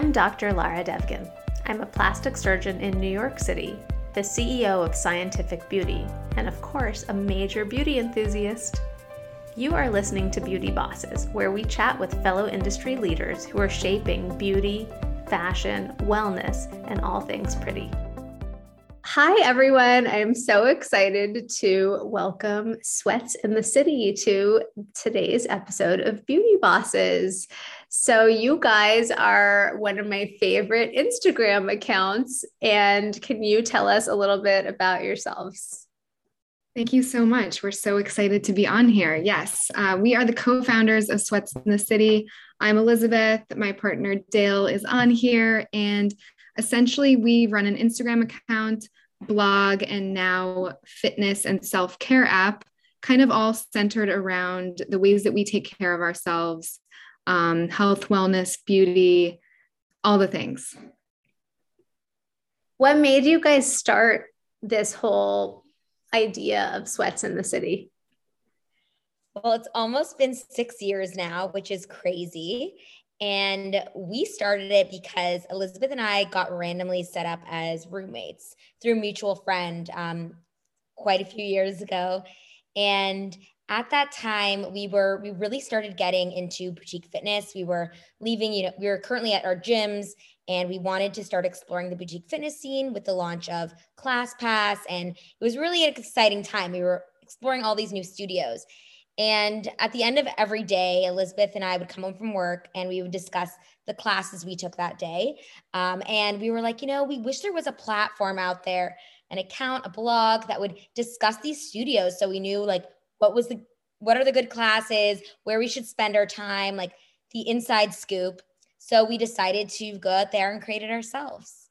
I'm Dr. Lara Devgan. I'm a plastic surgeon in New York City, the CEO of Scientific Beauty, and of course, a major beauty enthusiast. You are listening to Beauty Bosses, where we chat with fellow industry leaders who are shaping beauty, fashion, wellness, and all things pretty. Hi, everyone. I'm so excited to welcome Sweats and the City to today's episode of Beauty Bosses. So, you guys are one of my favorite Instagram accounts. And can you tell us a little bit about yourselves? Thank you so much. We're so excited to be on here. Yes, uh, we are the co founders of Sweats and the City. I'm Elizabeth. My partner Dale is on here. And essentially, we run an Instagram account blog and now fitness and self care app, kind of all centered around the ways that we take care of ourselves, um, health, wellness, beauty, all the things. What made you guys start this whole idea of Sweats and the City? Well, it's almost been six years now, which is crazy. And we started it because Elizabeth and I got randomly set up as roommates through mutual friend um, quite a few years ago. And at that time, we were, we really started getting into boutique fitness. We were leaving, you know, we were currently at our gyms and we wanted to start exploring the boutique fitness scene with the launch of ClassPass. And it was really an exciting time. We were exploring all these new studios. And at the end of every day, Elizabeth and I would come home from work and we would discuss the classes we took that day. Um, and we were like, you know, we wish there was a platform out there, an account, a blog that would discuss these studios. So we knew like what was the, what are the good classes, where we should spend our time, like the inside scoop. So we decided to go out there and create it ourselves.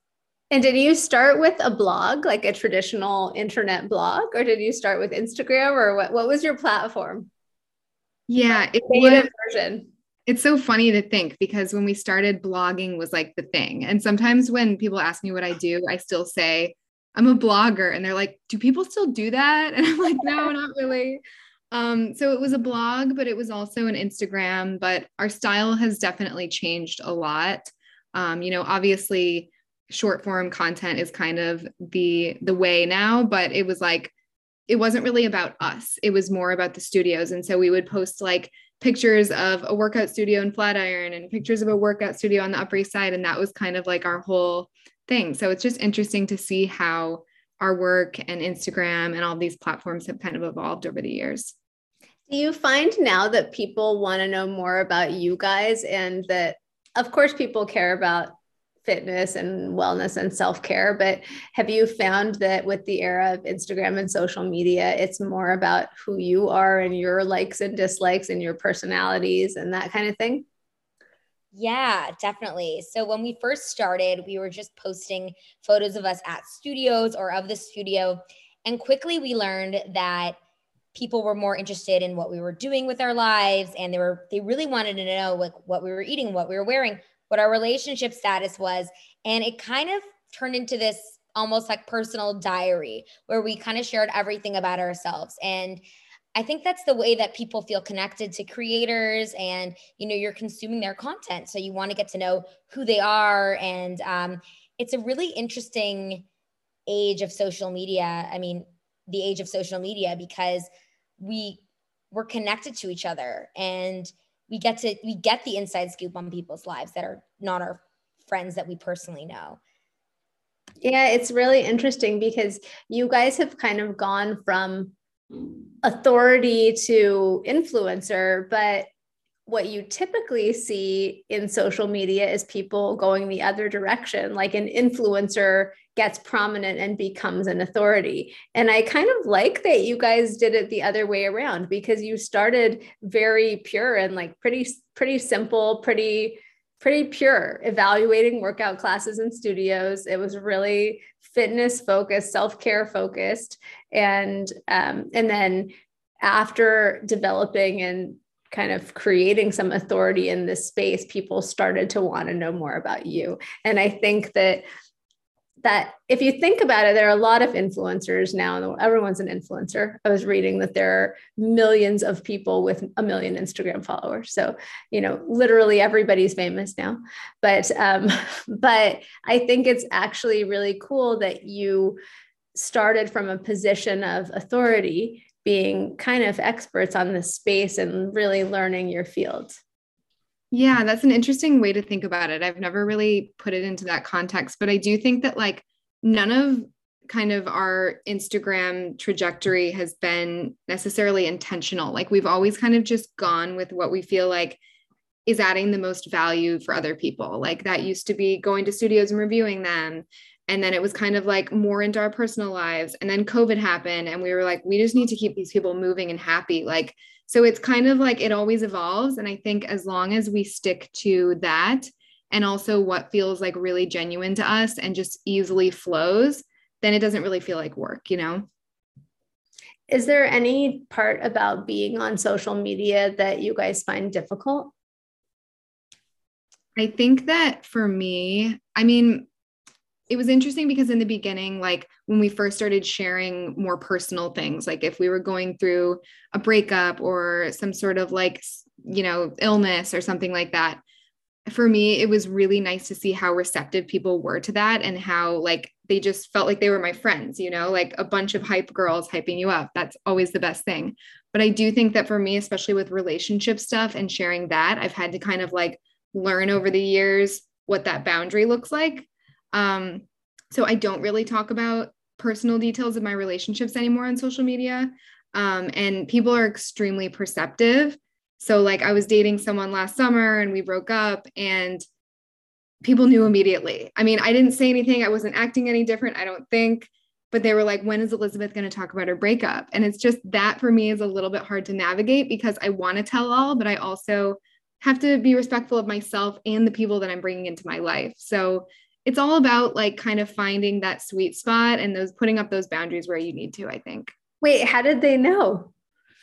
And did you start with a blog, like a traditional internet blog, or did you start with Instagram, or what? What was your platform? Yeah, it was, version. It's so funny to think because when we started, blogging was like the thing. And sometimes when people ask me what I do, I still say, I'm a blogger. And they're like, do people still do that? And I'm like, no, not really. Um, so it was a blog, but it was also an Instagram. But our style has definitely changed a lot. Um, you know, obviously short form content is kind of the the way now, but it was like it wasn't really about us. It was more about the studios. And so we would post like pictures of a workout studio in Flatiron and pictures of a workout studio on the Upper East Side. And that was kind of like our whole thing. So it's just interesting to see how our work and Instagram and all these platforms have kind of evolved over the years. Do you find now that people want to know more about you guys and that, of course, people care about fitness and wellness and self-care but have you found that with the era of instagram and social media it's more about who you are and your likes and dislikes and your personalities and that kind of thing yeah, definitely. So when we first started, we were just posting photos of us at studios or of the studio. And quickly we learned that people were more interested in what we were doing with our lives and they were they really wanted to know like what we were eating, what we were wearing, what our relationship status was. And it kind of turned into this almost like personal diary where we kind of shared everything about ourselves. And I think that's the way that people feel connected to creators and, you know, you're consuming their content. So you want to get to know who they are. And um, it's a really interesting age of social media. I mean, the age of social media because we we're connected to each other and we get to we get the inside scoop on people's lives that are not our friends that we personally know. Yeah it's really interesting because you guys have kind of gone from authority to influencer but what you typically see in social media is people going the other direction like an influencer gets prominent and becomes an authority. And I kind of like that you guys did it the other way around because you started very pure and like pretty pretty simple, pretty pretty pure evaluating workout classes and studios. It was really fitness focused, self-care focused and um, and then after developing and kind of creating some authority in this space, people started to want to know more about you. And I think that that if you think about it, there are a lot of influencers now. Everyone's an influencer. I was reading that there are millions of people with a million Instagram followers. So, you know, literally everybody's famous now. But, um, but I think it's actually really cool that you started from a position of authority, being kind of experts on this space and really learning your field. Yeah, that's an interesting way to think about it. I've never really put it into that context, but I do think that like none of kind of our Instagram trajectory has been necessarily intentional. Like we've always kind of just gone with what we feel like is adding the most value for other people. Like that used to be going to studios and reviewing them. And then it was kind of like more into our personal lives. And then COVID happened and we were like, we just need to keep these people moving and happy. Like so it's kind of like it always evolves. And I think as long as we stick to that and also what feels like really genuine to us and just easily flows, then it doesn't really feel like work, you know? Is there any part about being on social media that you guys find difficult? I think that for me, I mean, it was interesting because in the beginning like when we first started sharing more personal things like if we were going through a breakup or some sort of like you know illness or something like that for me it was really nice to see how receptive people were to that and how like they just felt like they were my friends you know like a bunch of hype girls hyping you up. That's always the best thing. But i do think that for me especially with relationship stuff and sharing that i've had to kind of like learn over the years what that boundary looks like um, so I don't really talk about personal details of my relationships anymore on social media. Um, and people are extremely perceptive. So, like, I was dating someone last summer and we broke up, and people knew immediately. I mean, I didn't say anything, I wasn't acting any different, I don't think. But they were like, when is Elizabeth going to talk about her breakup? And it's just that for me is a little bit hard to navigate because I want to tell all, but I also have to be respectful of myself and the people that I'm bringing into my life. So it's all about like kind of finding that sweet spot and those putting up those boundaries where you need to, I think. Wait, how did they know?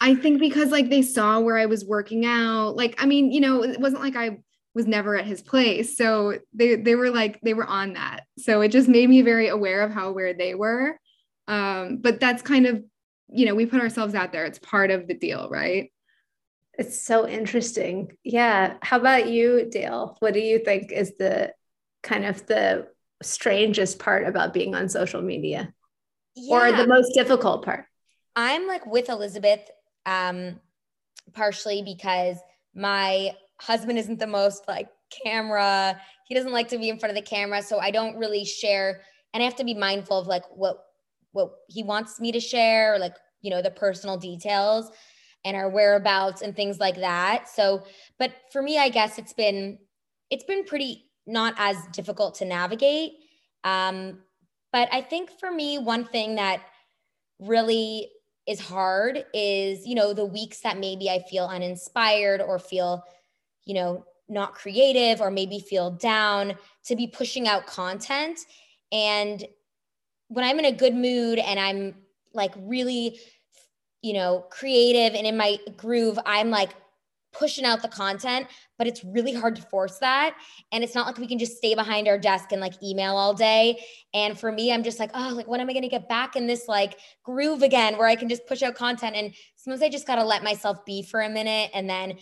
I think because like they saw where I was working out. Like, I mean, you know, it wasn't like I was never at his place. So they they were like they were on that. So it just made me very aware of how aware they were. Um, but that's kind of, you know, we put ourselves out there. It's part of the deal, right? It's so interesting. Yeah. How about you, Dale? What do you think is the kind of the strangest part about being on social media yeah. or the most difficult part? I'm like with Elizabeth, um, partially because my husband isn't the most like camera. He doesn't like to be in front of the camera. So I don't really share. And I have to be mindful of like what what he wants me to share, like, you know, the personal details and our whereabouts and things like that. So, but for me, I guess it's been it's been pretty not as difficult to navigate. Um, but I think for me, one thing that really is hard is, you know, the weeks that maybe I feel uninspired or feel, you know, not creative or maybe feel down to be pushing out content. And when I'm in a good mood and I'm like really, you know, creative and in my groove, I'm like pushing out the content, but it's really hard to force that. And it's not like we can just stay behind our desk and like email all day. And for me, I'm just like, oh, like when am I going to get back in this like groove again where I can just push out content? And sometimes I just got to let myself be for a minute. And then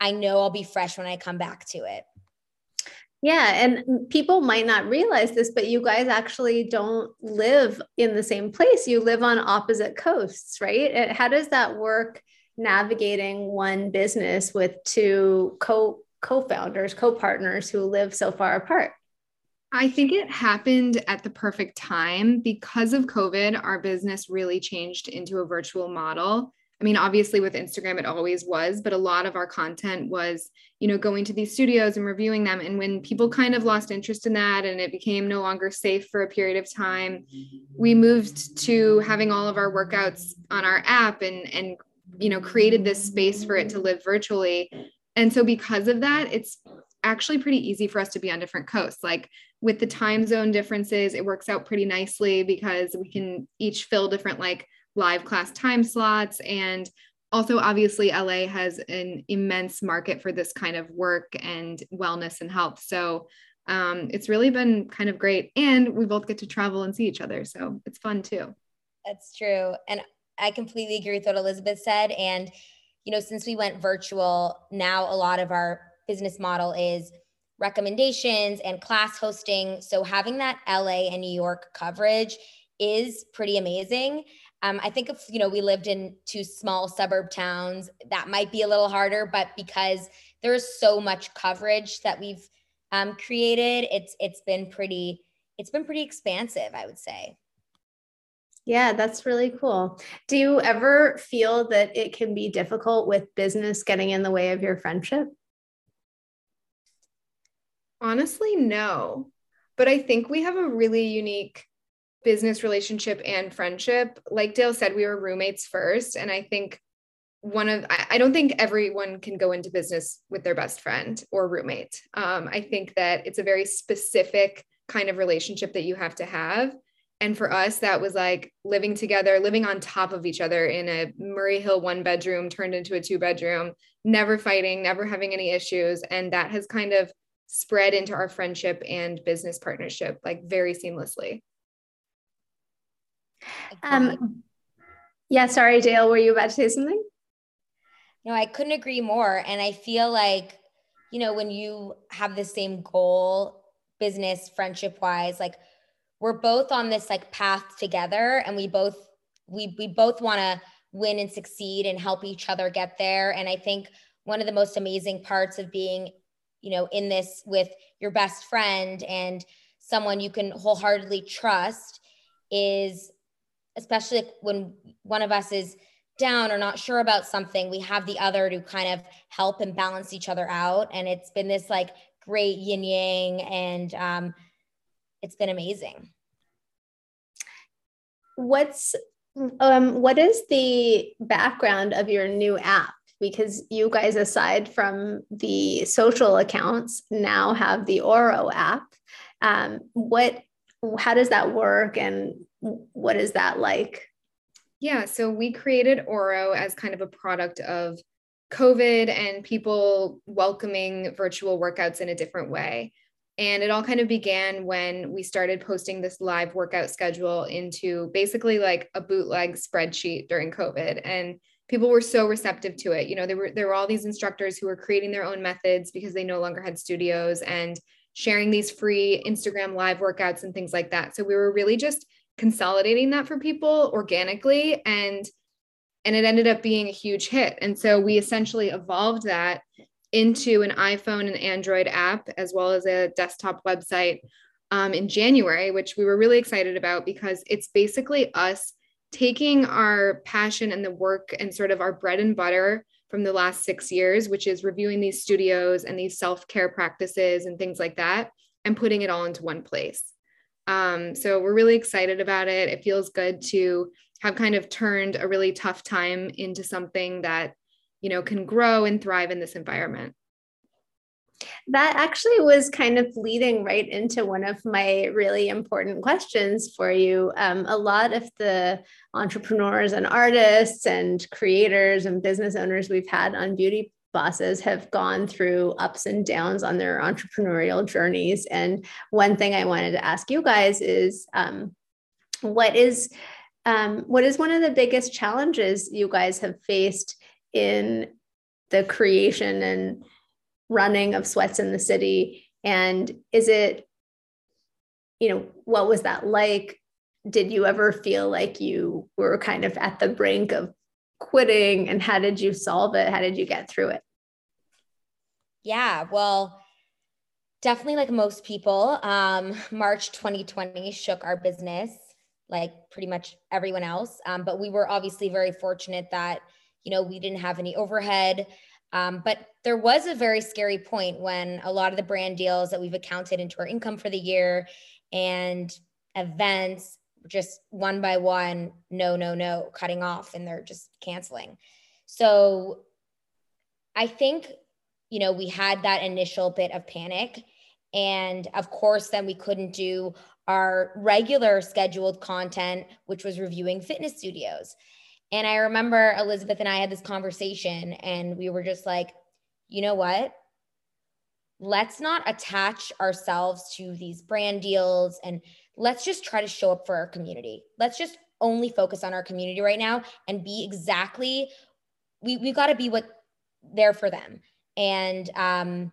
I know I'll be fresh when I come back to it. Yeah. And people might not realize this, but you guys actually don't live in the same place. You live on opposite coasts, right? How does that work navigating one business with two co co-founders, co-partners who live so far apart? I think it happened at the perfect time because of COVID. Our business really changed into a virtual model. I mean, obviously with Instagram, it always was, but a lot of our content was, you know, going to these studios and reviewing them. And when people kind of lost interest in that and it became no longer safe for a period of time, we moved to having all of our workouts on our app and, and you know created this space for it to live virtually and so because of that it's actually pretty easy for us to be on different coasts like with the time zone differences it works out pretty nicely because we can each fill different like live class time slots and also obviously LA has an immense market for this kind of work and wellness and health so um, it's really been kind of great. And we both get to travel and see each other. So it's fun too. That's true. And I completely agree with what Elizabeth said. And, you know, since we went virtual, now a lot of our business model is recommendations and class hosting. So having that LA and New York coverage is pretty amazing. Um, I think if you know we lived in two small suburb towns, that might be a little harder. But because there's so much coverage that we've um, created, it's it's been pretty it's been pretty expansive, I would say. Yeah, that's really cool. Do you ever feel that it can be difficult with business getting in the way of your friendship? Honestly, no. But I think we have a really unique business relationship and friendship. Like Dale said, we were roommates first. And I think one of, I don't think everyone can go into business with their best friend or roommate. Um, I think that it's a very specific kind of relationship that you have to have. And for us, that was like living together, living on top of each other in a Murray Hill one bedroom turned into a two bedroom, never fighting, never having any issues. And that has kind of spread into our friendship and business partnership like very seamlessly. Um, yeah, sorry, Dale, were you about to say something? No, I couldn't agree more. And I feel like, you know, when you have the same goal, business, friendship wise, like we're both on this like path together and we both we we both want to win and succeed and help each other get there. And I think one of the most amazing parts of being, you know, in this with your best friend and someone you can wholeheartedly trust is especially when one of us is down or not sure about something, we have the other to kind of help and balance each other out. And it's been this like great yin yang, and um, it's been amazing. What's um, what is the background of your new app? Because you guys, aside from the social accounts, now have the Oro app. Um, what how does that work and what is that like? Yeah, so we created Oro as kind of a product of COVID and people welcoming virtual workouts in a different way. And it all kind of began when we started posting this live workout schedule into basically like a bootleg spreadsheet during COVID. And people were so receptive to it. You know, there were there were all these instructors who were creating their own methods because they no longer had studios and sharing these free Instagram live workouts and things like that. So we were really just consolidating that for people organically and and it ended up being a huge hit. And so we essentially evolved that into an iPhone and Android app as well as a desktop website um, in January, which we were really excited about because it's basically us taking our passion and the work and sort of our bread and butter from the last six years, which is reviewing these studios and these self care practices and things like that, and putting it all into one place. Um, so we're really excited about it. It feels good to have kind of turned a really tough time into something that, you know, can grow and thrive in this environment. That actually was kind of leading right into one of my really important questions for you. Um, a lot of the entrepreneurs and artists and creators and business owners we've had on Beauty Bosses have gone through ups and downs on their entrepreneurial journeys. And one thing I wanted to ask you guys is um, what is um, what is one of the biggest challenges you guys have faced in the creation and running of Sweats and the City. And is it you know what was that like? Did you ever feel like you were kind of at the brink of quitting? And how did you solve it? How did you get through it? Yeah well definitely like most people um, march 2020 shook our business like pretty much everyone else. Um, but we were obviously very fortunate that you know we didn't have any overhead um, but there was a very scary point when a lot of the brand deals that we've accounted into our income for the year and events just one by one, no, no, no, cutting off and they're just canceling. So I think, you know, we had that initial bit of panic. And of course, then we couldn't do our regular scheduled content, which was reviewing fitness studios. And I remember Elizabeth and I had this conversation, and we were just like, you know what? let's not attach ourselves to these brand deals and let's just try to show up for our community. Let's just only focus on our community right now and be exactly we we've got to be what there for them and um,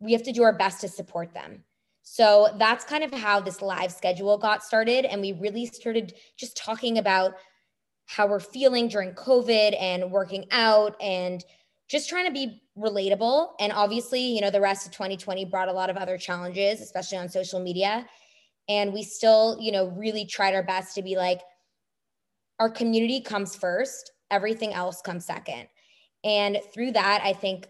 we have to do our best to support them so that's kind of how this live schedule got started and we really started just talking about how we're feeling during covid and working out and just trying to be relatable. And obviously, you know, the rest of 2020 brought a lot of other challenges, especially on social media. And we still, you know, really tried our best to be like, our community comes first, everything else comes second. And through that, I think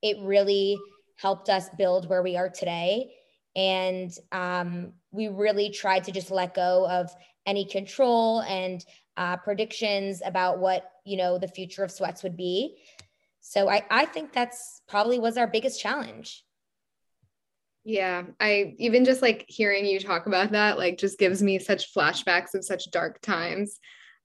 it really helped us build where we are today. And um, we really tried to just let go of any control and uh, predictions about what you know the future of sweats would be so I, I think that's probably was our biggest challenge. Yeah, I even just like hearing you talk about that like just gives me such flashbacks of such dark times.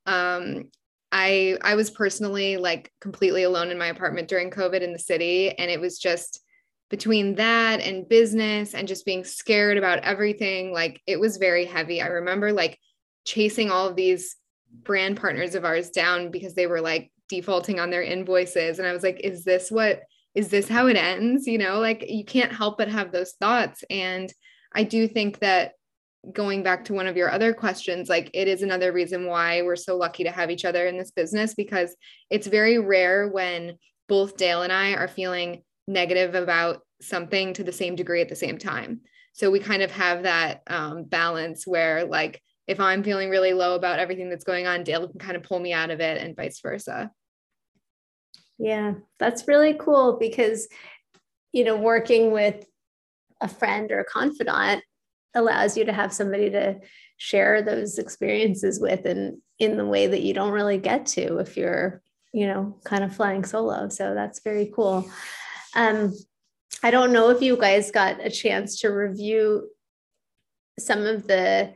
Um I I was personally like completely alone in my apartment during COVID in the city and it was just between that and business and just being scared about everything like it was very heavy. I remember like chasing all of these brand partners of ours down because they were like defaulting on their invoices. And i was like is this what is this how it ends? You know like you can't help but have those thoughts. And i do think that going back to one of your other questions like it is another reason why we're so lucky to have each other in this business because it's very rare when both dale and i are feeling negative about something to the same degree at the same time. So we kind of have that um, balance where like if I'm feeling really low about everything that's going on, Dale can kind of pull me out of it and vice versa. Yeah, that's really cool because, you know, working with a friend or a confidant allows you to have somebody to share those experiences with and in the way that you don't really get to if you're, you know, kind of flying solo. So that's very cool. Um, I don't know if you guys got a chance to review some of the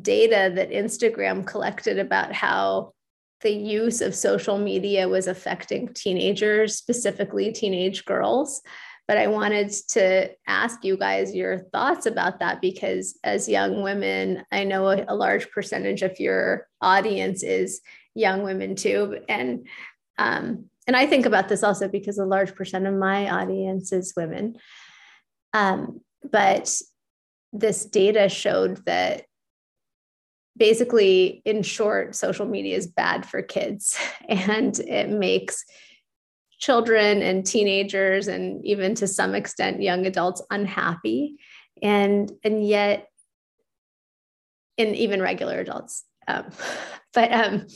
data that Instagram collected about how the use of social media was affecting teenagers, specifically teenage girls. But I wanted to ask you guys your thoughts about that because, as young women, I know a, a large percentage of your audience is young women too. And um, and I think about this also because a large percent of my audience is women. Um, but this data showed that basically, in short, social media is bad for kids and it makes children and teenagers and even to some extent young adults unhappy and and yet and even regular adults um, but um,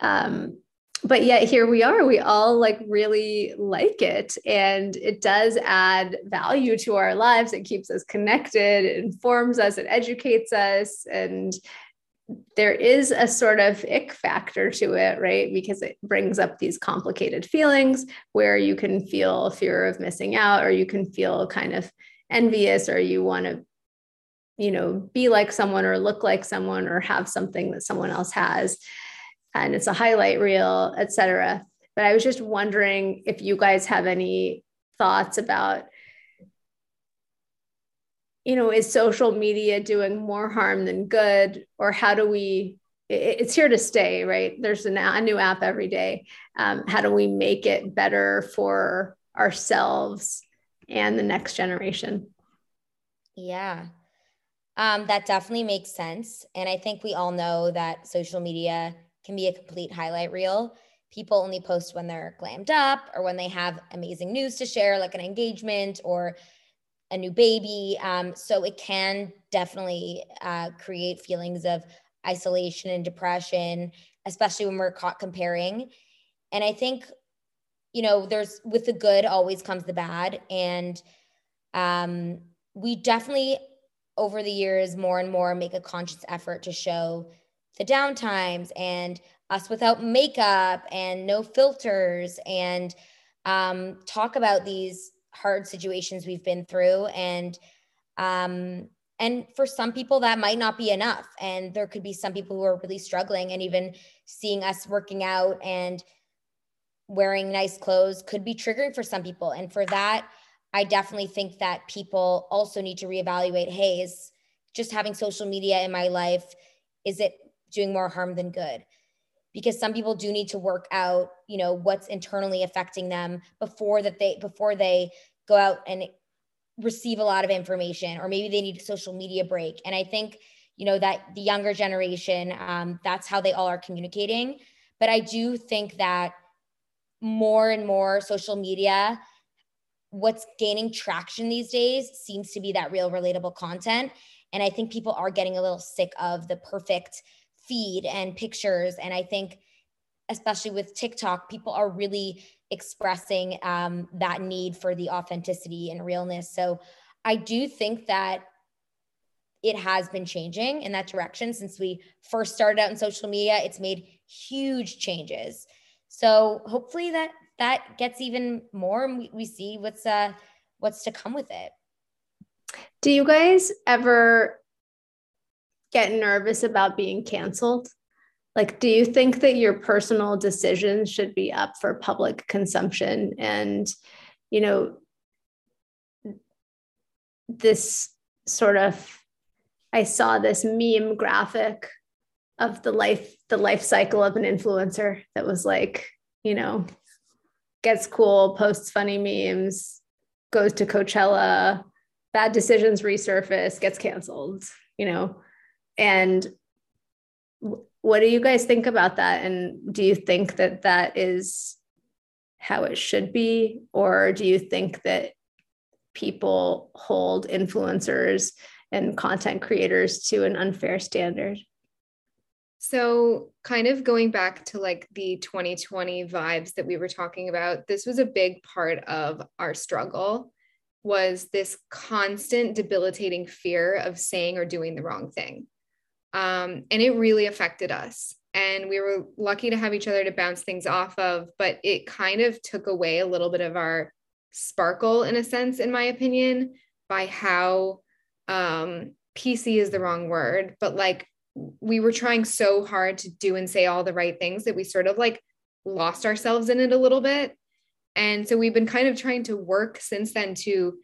um, but yet here we are we all like really like it and it does add value to our lives. It keeps us connected it informs us it educates us and there is a sort of ick factor to it right? Because it brings up these complicated feelings where you can feel fear of missing out or you can feel kind of envious or you want to you know be like someone or look like someone or have something that someone else has and it's a highlight reel, etc. But I was just wondering if you guys have any thoughts about you know is social media doing more harm than good? Or how do we it's here to stay right? There's a new app every day. Um, how do we make it better for ourselves and the next generation? Yeah. Um, that definitely makes sense. And i think we all know that social media can be a complete highlight reel. People only post when they're glammed up or when they have amazing news to share, like an engagement or a new baby. Um, so it can definitely uh, create feelings of isolation and depression, especially when we're caught comparing. And I think, you know, there's with the good always comes the bad. And um, we definitely, over the years, more and more make a conscious effort to show the downtimes and us without makeup and no filters and um, talk about these hard situations we've been through. And um, and for some people that might not be enough. And there could be some people who are really struggling and even seeing us working out and wearing nice clothes could be triggering for some people. And for that I definitely think that people also need to reevaluate hey, is just having social media in my life, is it doing more harm than good? Because some people do need to work out, you know, what's internally affecting them before that they before they go out and receive a lot of information, or maybe they need a social media break. And I think, you know, that the younger generation, um, that's how they all are communicating. But I do think that more and more social media what's gaining traction these days seems to be that real relatable content. And I think people are getting a little sick of the perfect feed and pictures. And I think, especially with TikTok, people are really expressing um, that need for the authenticity and realness. So I do think that it has been changing in that direction since we first started out in social media. It's made huge changes. So hopefully that that gets even more and we, we see what's uh what's to come with it do you guys ever get nervous about being canceled like do you think that your personal decisions should be up for public consumption and you know this sort of i saw this meme graphic of the life the life cycle of an influencer that was like you know gets cool, posts funny memes, goes to Coachella, bad decisions resurface, gets canceled, you know. And what do you guys think about that? And do you think that that is how it should be? Or do you think that people hold influencers and content creators to an unfair standard? So, kind of going back to like the 2020 vibes that we were talking about, this was a big part of our struggle was this constant debilitating fear of saying or doing the wrong thing. Um, and it really affected us. And we were lucky to have each other to bounce things off of, but it kind of took away a little bit of our sparkle, in a sense, in my opinion, by how um, PC is the wrong word, but like we were trying so hard to do and say all the right things that we sort of like lost ourselves in it a little bit. And so we've been kind of trying to work since then to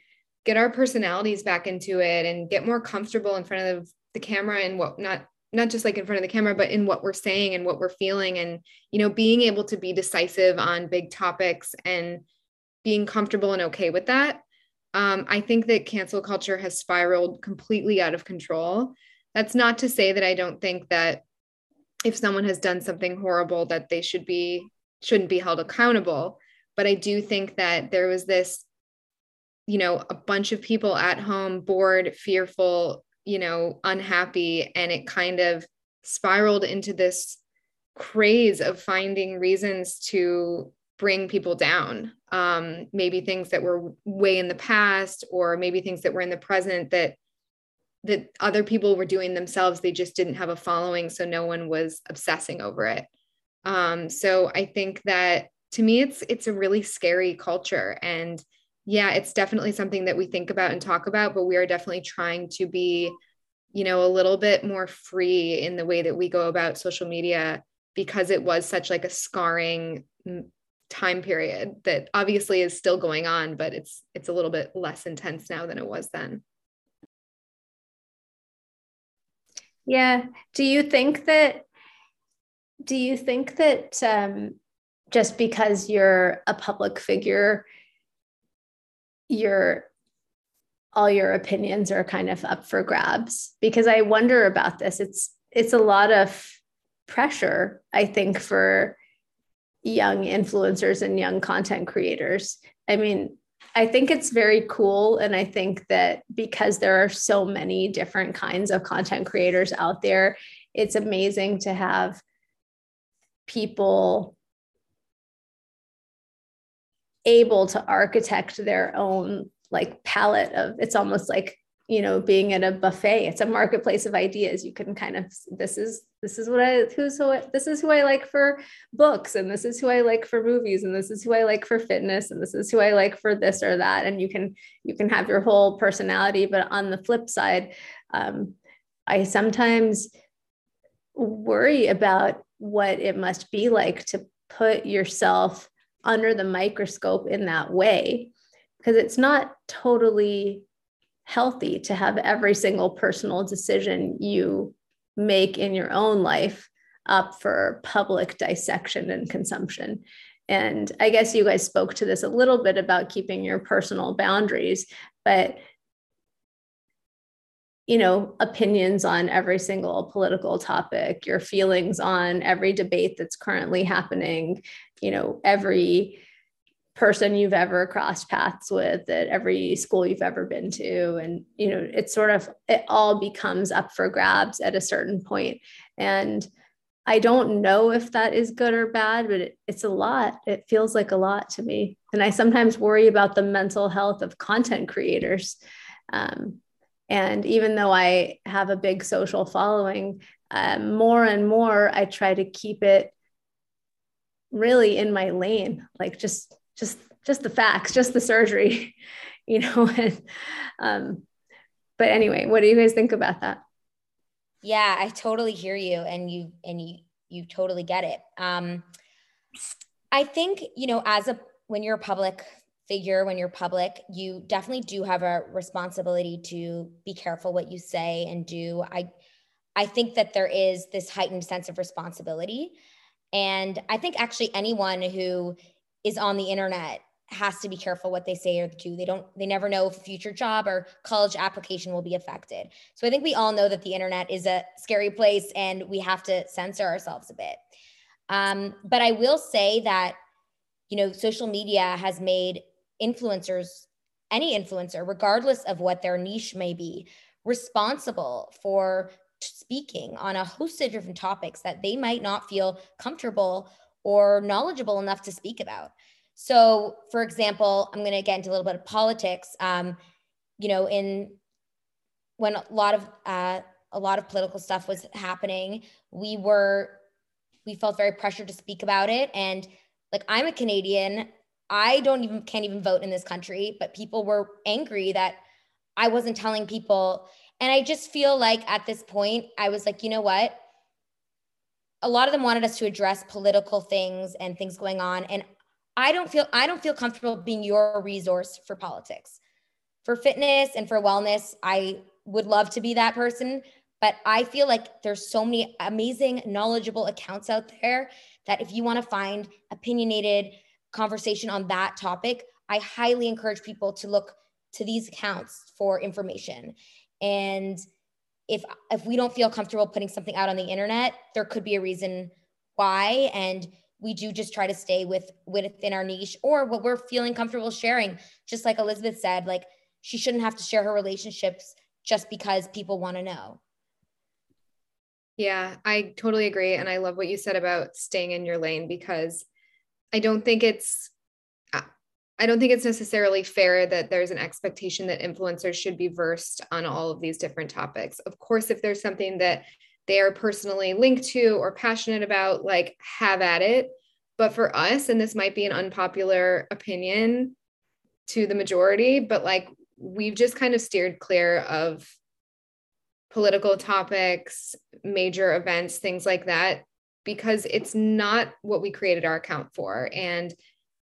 get our personalities back into it and get more comfortable in front of the camera and what not not just like in front of the camera but in what we're saying and what we're feeling and you know being able to be decisive on big topics and being comfortable and okay with that um, i think that cancel culture has spiraled completely out of control. That's not to say that I don't think that if someone has done something horrible that they should be shouldn't be held accountable, but I do think that there was this you know, a bunch of people at home bored, fearful, you know, unhappy and it kind of spiraled into this craze of finding reasons to bring people down. Um, maybe things that were way in the past or maybe things that were in the present that that other people were doing themselves they just didn't have a following so no one was obsessing over it. Um, so i think that to me it's it's a really scary culture and yeah it's definitely something that we think about and talk about but we are definitely trying to be you know a little bit more free in the way that we go about social media because it was such like a scarring time period that obviously is still going on but it's it's a little bit less intense now than it was then Yeah. Do you think that do you think that um, just because you're a public figure, your all your opinions are kind of up for grabs? Because I wonder about this. It's it's a lot of pressure, I think, for young influencers and young content creators. I mean, I think it's very cool. And I think that because there are so many different kinds of content creators out there, it's amazing to have people able to architect their own like palette of it's almost like you know being at a buffet. It's a marketplace of ideas. You can kind of this is this is what i who's who I, this is who i like for books and this is who i like for movies and this is who i like for fitness and this is who i like for this or that. And you can you can have your whole personality. But on the flip side um, i sometimes worry about what it must be like to put yourself under the microscope in that way because it's not totally healthy to have every single personal decision you make in your own life up for public dissection and consumption. And I guess you guys spoke to this a little bit about keeping your personal boundaries, but you know, opinions on every single political topic, your feelings on every debate that's currently happening, you know, every person you've ever crossed paths with at every school you've ever been to. And you know it's sort of it all becomes up for grabs at a certain point. And i don't know if that is good or bad but it, it's a lot. It feels like a lot to me. And i sometimes worry about the mental health of content creators. Um, and even though i have a big social following um, more and more i try to keep it really in my lane like just just just the facts, just the surgery, you know. And, um, but anyway, what do you guys think about that? Yeah, I totally hear you, and you and you you totally get it. Um, I think you know, as a when you're a public figure, when you're public, you definitely do have a responsibility to be careful what you say and do. I I think that there is this heightened sense of responsibility. And I think actually anyone who is on the internet has to be careful what they say or do. They don't, they never know if a future job or college application will be affected. So I think we all know that the internet is a scary place and we have to censor ourselves a bit. Um, but I will say that, you know, social media has made influencers, any influencer, regardless of what their niche may be, responsible for speaking on a host of different topics that they might not feel comfortable or knowledgeable enough to speak about. So, for example, I'm going to get into a little bit of politics. Um, you know, in when a lot of uh, a lot of political stuff was happening, we were we felt very pressured to speak about it. And like, I'm a Canadian. I don't even can't even vote in this country, but people were angry that I wasn't telling people. And I just feel like at this point, I was like, you know what? A lot of them wanted us to address political things and things going on. And I don't feel I don't feel comfortable being your resource for politics. For fitness and for wellness, I would love to be that person, but I feel like there's so many amazing knowledgeable accounts out there that if you want to find opinionated conversation on that topic, I highly encourage people to look to these accounts for information. And if if we don't feel comfortable putting something out on the internet, there could be a reason why. And we do just try to stay with within our niche or what we're feeling comfortable sharing. Just like elizabeth said like she shouldn't have to share her relationships just because people want to know. Yeah i totally agree. And i love what you said about staying in your lane because i don't think it's I don't think it's necessarily fair that there's an expectation that influencers should be versed on all of these different topics. Of course, if there's something that they are personally linked to or passionate about, like have at it. But for us, and this might be an unpopular opinion to the majority, but like we've just kind of steered clear of political topics, major events, things like that, because it's not what we created our account for. And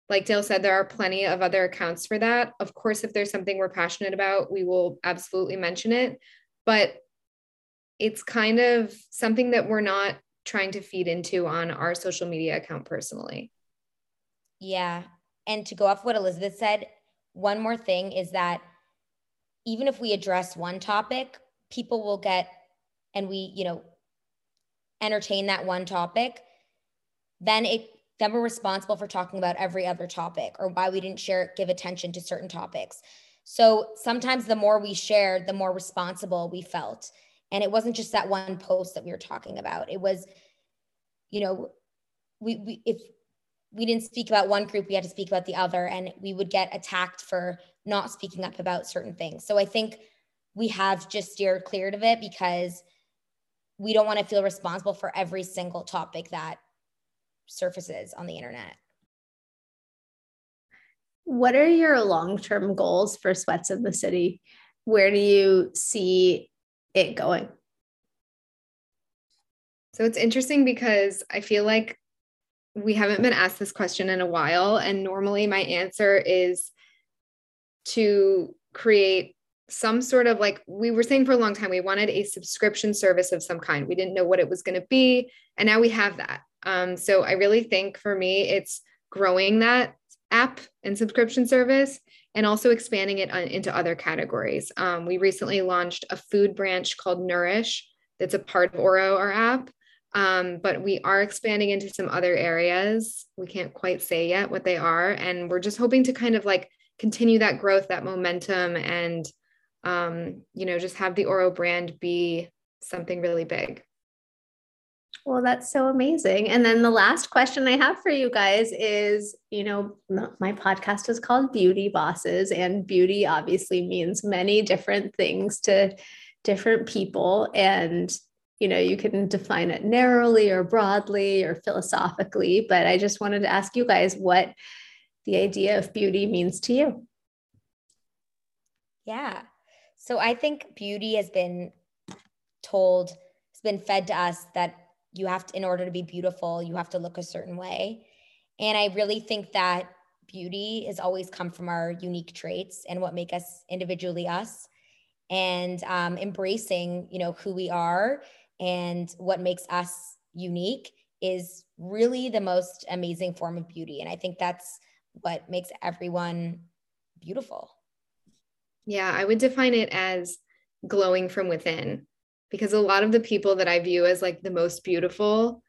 like Dale said, there are plenty of other accounts for that. Of course, if there's something we're passionate about, we will absolutely mention it. But it's kind of something that we're not trying to feed into on our social media account personally. Yeah. And to go off what Elizabeth said, one more thing is that even if we address one topic, people will get, and we, you know, entertain that one topic, then it then we're responsible for talking about every other topic or why we didn't share give attention to certain topics. So sometimes the more we shared, the more responsible we felt. And it wasn't just that one post that we were talking about. It was, you know, we, we if we didn't speak about one group, we had to speak about the other, and we would get attacked for not speaking up about certain things. So I think we have just steered clear of it because we don't want to feel responsible for every single topic that surfaces on the internet. What are your long term goals for Sweats and the City? Where do you see it going? So it's interesting because I feel like we haven't been asked this question in a while. And normally my answer is to create some sort of like we were saying for a long time we wanted a subscription service of some kind. We didn't know what it was going to be and now we have that. Um, so i really think for me it's growing that app and subscription service and also expanding it on, into other categories. Um, we recently launched a food branch called nourish that's a part of oro our app. Um, but we are expanding into some other areas. We can't quite say yet what they are and we're just hoping to kind of like continue that growth that momentum and um, you know, just have the Oro brand be something really big. Well, that's so amazing. And then the last question I have for you guys is you know, my podcast is called Beauty Bosses, and beauty obviously means many different things to different people. And, you know, you can define it narrowly or broadly or philosophically. But I just wanted to ask you guys what the idea of beauty means to you. Yeah. So I think beauty has been told, has been fed to us that you have to, in order to be beautiful, you have to look a certain way. And I really think that beauty has always come from our unique traits and what make us individually us and um, embracing you know who we are and what makes us unique is really the most amazing form of beauty and i think that's what makes everyone beautiful yeah, I would define it as glowing from within because a lot of the people that I view as like the most beautiful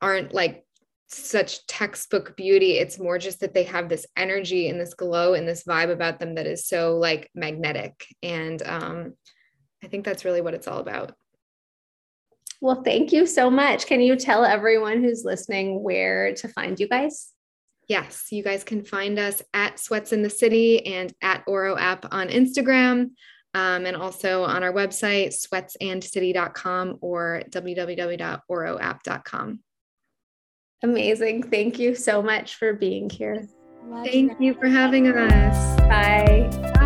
aren't like such textbook beauty. It's more just that they have this energy and this glow and this vibe about them that is so like magnetic. And um, I think that's really what it's all about. Well, thank you so much. Can you tell everyone who's listening where to find you guys? Yes, you guys can find us at Sweats and the City and at Oro app on Instagram. Um, and also on our website, sweatsandcity.com or www.oroapp.com. Amazing. Thank you so much for being here. Thank you for having us. Bye. Bye.